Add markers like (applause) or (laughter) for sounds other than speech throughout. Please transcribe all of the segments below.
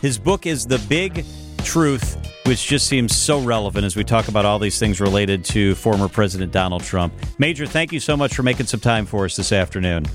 His book is The Big Truth, which just seems so relevant as we talk about all these things related to former President Donald Trump. Major, thank you so much for making some time for us this afternoon.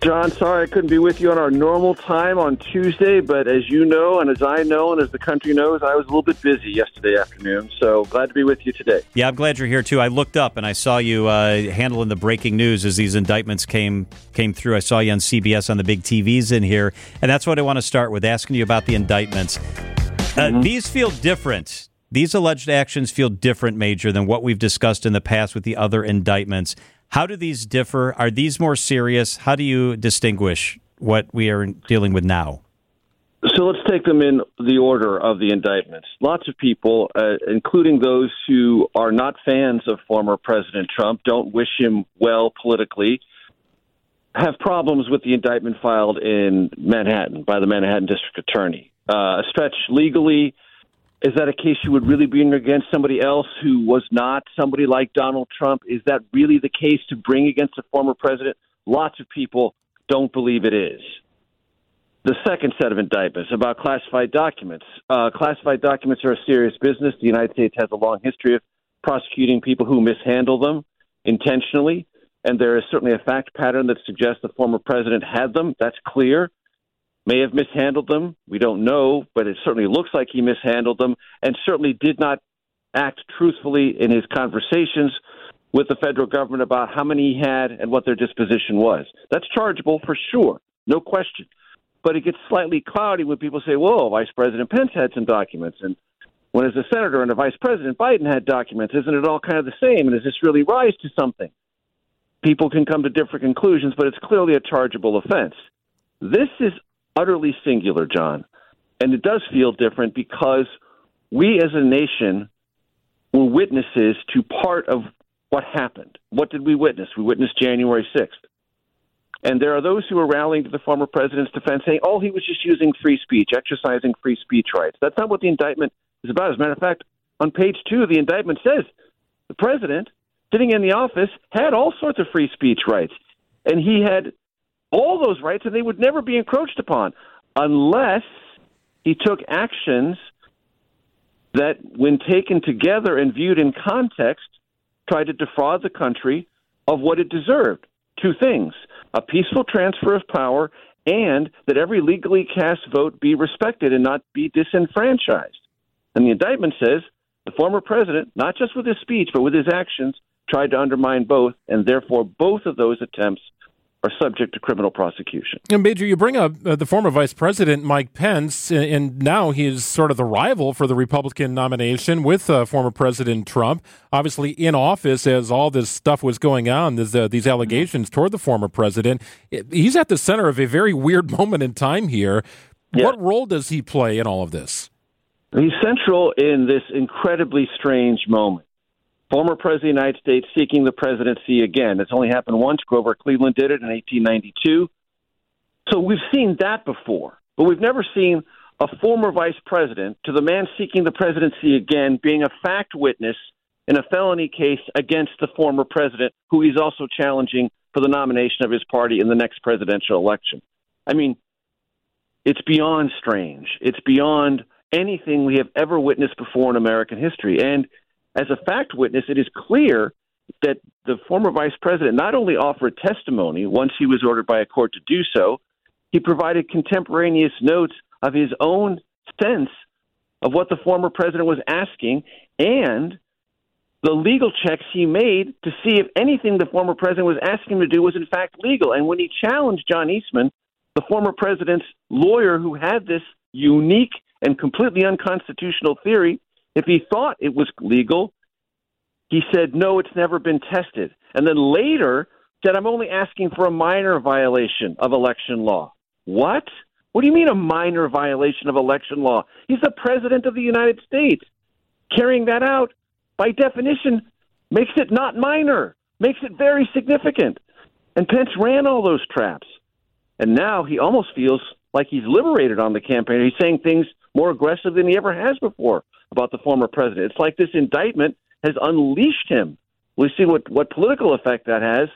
John, sorry I couldn't be with you on our normal time on Tuesday, but as you know, and as I know, and as the country knows, I was a little bit busy yesterday afternoon. So glad to be with you today. Yeah, I'm glad you're here too. I looked up and I saw you uh, handling the breaking news as these indictments came came through. I saw you on CBS on the big TVs in here, and that's what I want to start with, asking you about the indictments. Uh, mm-hmm. These feel different. These alleged actions feel different, Major, than what we've discussed in the past with the other indictments. How do these differ? Are these more serious? How do you distinguish what we are dealing with now? So let's take them in the order of the indictments. Lots of people, uh, including those who are not fans of former President Trump, don't wish him well politically, have problems with the indictment filed in Manhattan by the Manhattan District Attorney. Uh, a stretch legally, is that a case you would really bring against somebody else who was not somebody like Donald Trump? Is that really the case to bring against a former president? Lots of people don't believe it is. The second set of indictments about classified documents. Uh, classified documents are a serious business. The United States has a long history of prosecuting people who mishandle them intentionally, and there is certainly a fact pattern that suggests the former president had them. That's clear may have mishandled them. We don't know, but it certainly looks like he mishandled them and certainly did not act truthfully in his conversations with the federal government about how many he had and what their disposition was. That's chargeable for sure, no question. But it gets slightly cloudy when people say, whoa, Vice President Pence had some documents. And when as a senator and a vice president Biden had documents, isn't it all kind of the same? And does this really rise to something? People can come to different conclusions, but it's clearly a chargeable offense. This is utterly singular, John. And it does feel different because we as a nation were witnesses to part of what happened. What did we witness? We witnessed January 6th. And there are those who are rallying to the former president's defense saying, oh, he was just using free speech, exercising free speech rights. That's not what the indictment is about. As a matter of fact, on page two, the indictment says the president, sitting in the office, had all sorts of free speech rights. And he had all those rights and they would never be encroached upon unless he took actions that, when taken together and viewed in context, tried to defraud the country of what it deserved. Two things a peaceful transfer of power and that every legally cast vote be respected and not be disenfranchised. And the indictment says the former president, not just with his speech, but with his actions, tried to undermine both, and therefore both of those attempts are subject to criminal prosecution. And Major, you bring up uh, the former Vice President Mike Pence, and now he is sort of the rival for the Republican nomination with uh, former President Trump. Obviously, in office as all this stuff was going on, uh, these allegations toward the former president. He's at the center of a very weird (laughs) moment in time here. Yeah. What role does he play in all of this? He's central in this incredibly strange moment former president of the United States seeking the presidency again. It's only happened once. Grover Cleveland did it in 1892. So we've seen that before, but we've never seen a former vice president to the man seeking the presidency again being a fact witness in a felony case against the former president, who he's also challenging for the nomination of his party in the next presidential election. I mean, it's beyond strange. It's beyond anything we have ever witnessed before in American history. And as a fact witness, it is clear that the former vice president not only offered testimony once he was ordered by a court to do so, he provided contemporaneous notes of his own sense of what the former president was asking and the legal checks he made to see if anything the former president was asking him to do was in fact legal. And when he challenged John Eastman, the former president's lawyer who had this unique and completely unconstitutional theory, if he thought it was legal, he said, no, it's never been tested. And then later said, I'm only asking for a minor violation of election law. What? What do you mean a minor violation of election law? He's the president of the United States. Carrying that out, by definition, makes it not minor, makes it very significant. And Pence ran all those traps. And now he almost feels like he's liberated on the campaign. He's saying things more aggressive than he ever has before about the former president. It's like this indictment has unleashed him. We see what, what political effect that has,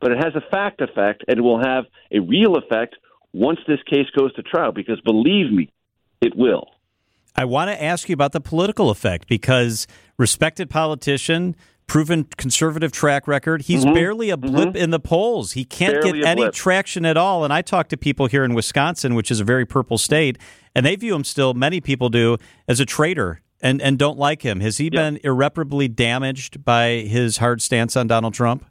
but it has a fact effect, and it will have a real effect once this case goes to trial. Because believe me, It will. I want to ask you about the political effect because respected politician, proven conservative track record, he's mm-hmm. barely a blip mm-hmm. in the polls. He can't barely get any blip. traction at all. And I talk to people here in Wisconsin, which is a very purple state, and they view him still, many people do, as a traitor and, and don't like him. Has he been irreparably damaged by his hard stance on Donald Trump?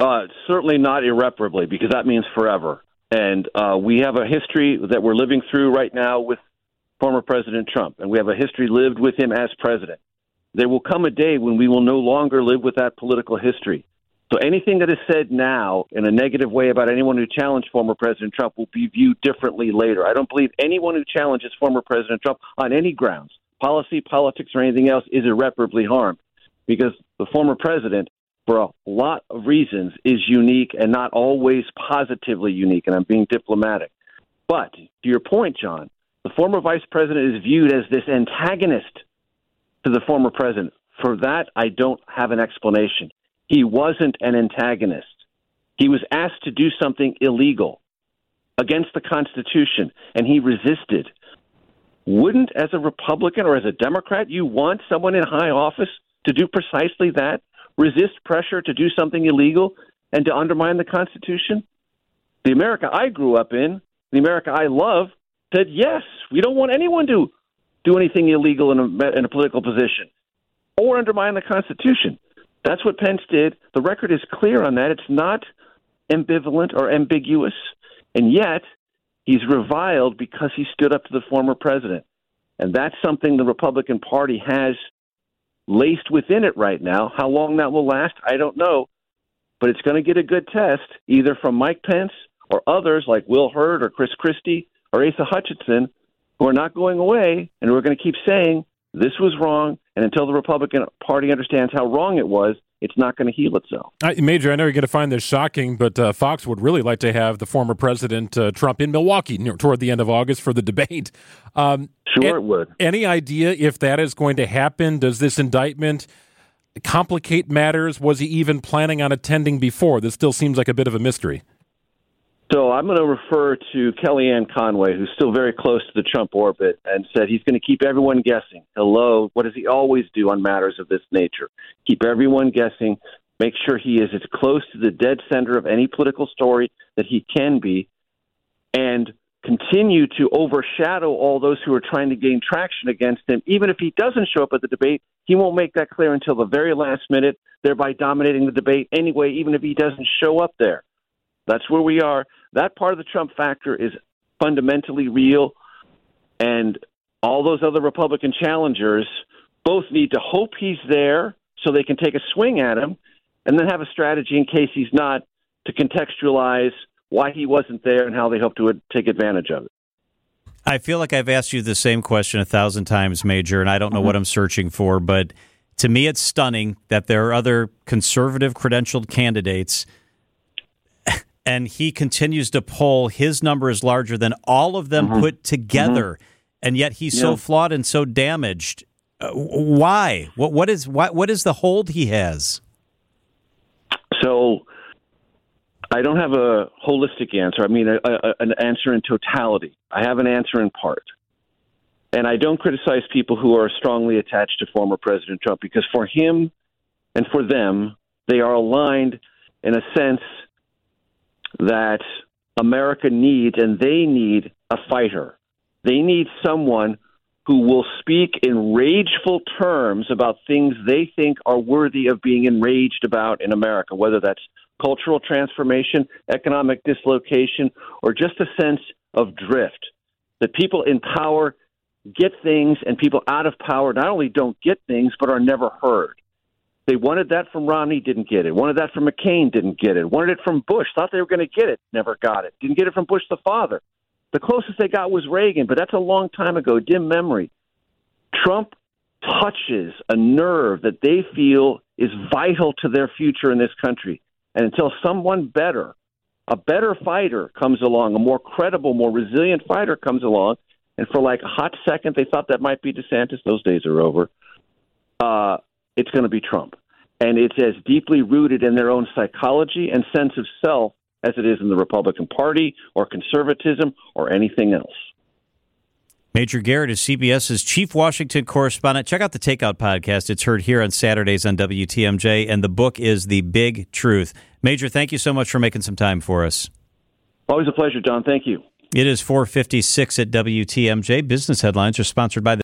Uh, certainly not irreparably, because that means forever. And uh, we have a history that we're living through right now with former President Trump, and we have a history lived with him as president. There will come a day when we will no longer live with that political history. So anything that is said now in a negative way about anyone who challenged former President Trump will be viewed differently later. I don't believe anyone who challenges former President Trump on any grounds, policy, politics, or anything else, is irreparably harmed because the former president, for a lot of reasons, is unique and not always positively unique. And I'm being diplomatic. But to your point, John, the former vice president is viewed as this antagonist to the former president. For that, I don't have an explanation. He wasn't an antagonist. He was asked to do something illegal against the Constitution, and he resisted. Wouldn't, as a Republican or as a Democrat, you want someone in high office to do precisely that? Resist pressure to do something illegal and to undermine the Constitution? The America I grew up in, the America I love, said yes, we don't want anyone to do anything illegal in a, in a political position or undermine the Constitution. That's what Pence did. The record is clear on that. It's not ambivalent or ambiguous. And yet, he's reviled because he stood up to the former president. And that's something the Republican Party has laced within it right now. How long that will last, I don't know. But it's going to get a good test, either from Mike Pence or others like Will Hurd or Chris Christie or Asa Hutchinson, who are not going away and who are going to keep saying this was wrong. And until the Republican Party understands how wrong it was, it's not going to heal itself. Major, I know you're going to find this shocking, but uh, Fox would really like to have the former President uh, Trump in Milwaukee near, toward the end of August for the debate. (laughs) Um, sure, it would. Any idea if that is going to happen? Does this indictment complicate matters? Was he even planning on attending before? This still seems like a bit of a mystery. So I'm going to refer to Kellyanne Conway, who's still very close to the Trump orbit, and said he's going to keep everyone guessing. Hello, what does he always do on matters of this nature? Keep everyone guessing. Make sure he is as close to the dead center of any political story that he can be, and continue to overshadow all those who are trying to gain traction against him. Even if he doesn't show up at the debate, he won't make that clear until the very last minute, thereby dominating the debate anyway, even if he doesn't show up there. That's where we are. That part of the Trump factor is fundamentally real, and all those other Republican challengers both need to hope he's there so they can take a swing at him, and then have a strategy in case he's not to contextualize why he wasn't there and how they hope to take advantage of it. I feel like I've asked you the same question a thousand times, Major, and I don't know mm-hmm. what I'm searching for, but to me, it's stunning that there are other conservative credentialed candidates and he continues to pull his number is larger than all of them mm-hmm. put together mm-hmm. and yet he's yeah. so flawed and so damaged uh, why what what is what what is the hold he has so I don't have a holistic answer. I mean, a, a, an answer in totality. I have an answer in part. And I don't criticize people who are strongly attached to former President Trump because for him and for them, they are aligned in a sense that America needs, and they need a fighter. They need someone who will speak in rageful terms about things they think are worthy of being enraged about in America, whether that's cultural transformation, economic dislocation, or just a sense of drift. That people in power get things, and people out of power not only don't get things, but are never heard. They wanted that from Romney, didn't get it. Wanted that from McCain, didn't get it. Wanted it from Bush, thought they were going to get it, never got it. Didn't get it from Bush the father. The closest they got was Reagan, but that's a long time ago, dim memory. Trump touches a nerve that they feel is vital to their future in this country. And until someone better, a better fighter comes along, a more credible, more resilient fighter comes along, and for like a hot second they thought that might be DeSantis, those days are over. Uh, it's going to be Trump. And it's as deeply rooted in their own psychology and sense of self as it is in the Republican Party or conservatism or anything else. Major Garrett is CBS's chief Washington correspondent. Check out the Takeout podcast. It's heard here on Saturdays on WTMJ, and the book is The Big Truth. Major, thank you so much for making some time for us. Always a pleasure, John. Thank you. It is 456 at WTMJ. Business headlines are sponsored by the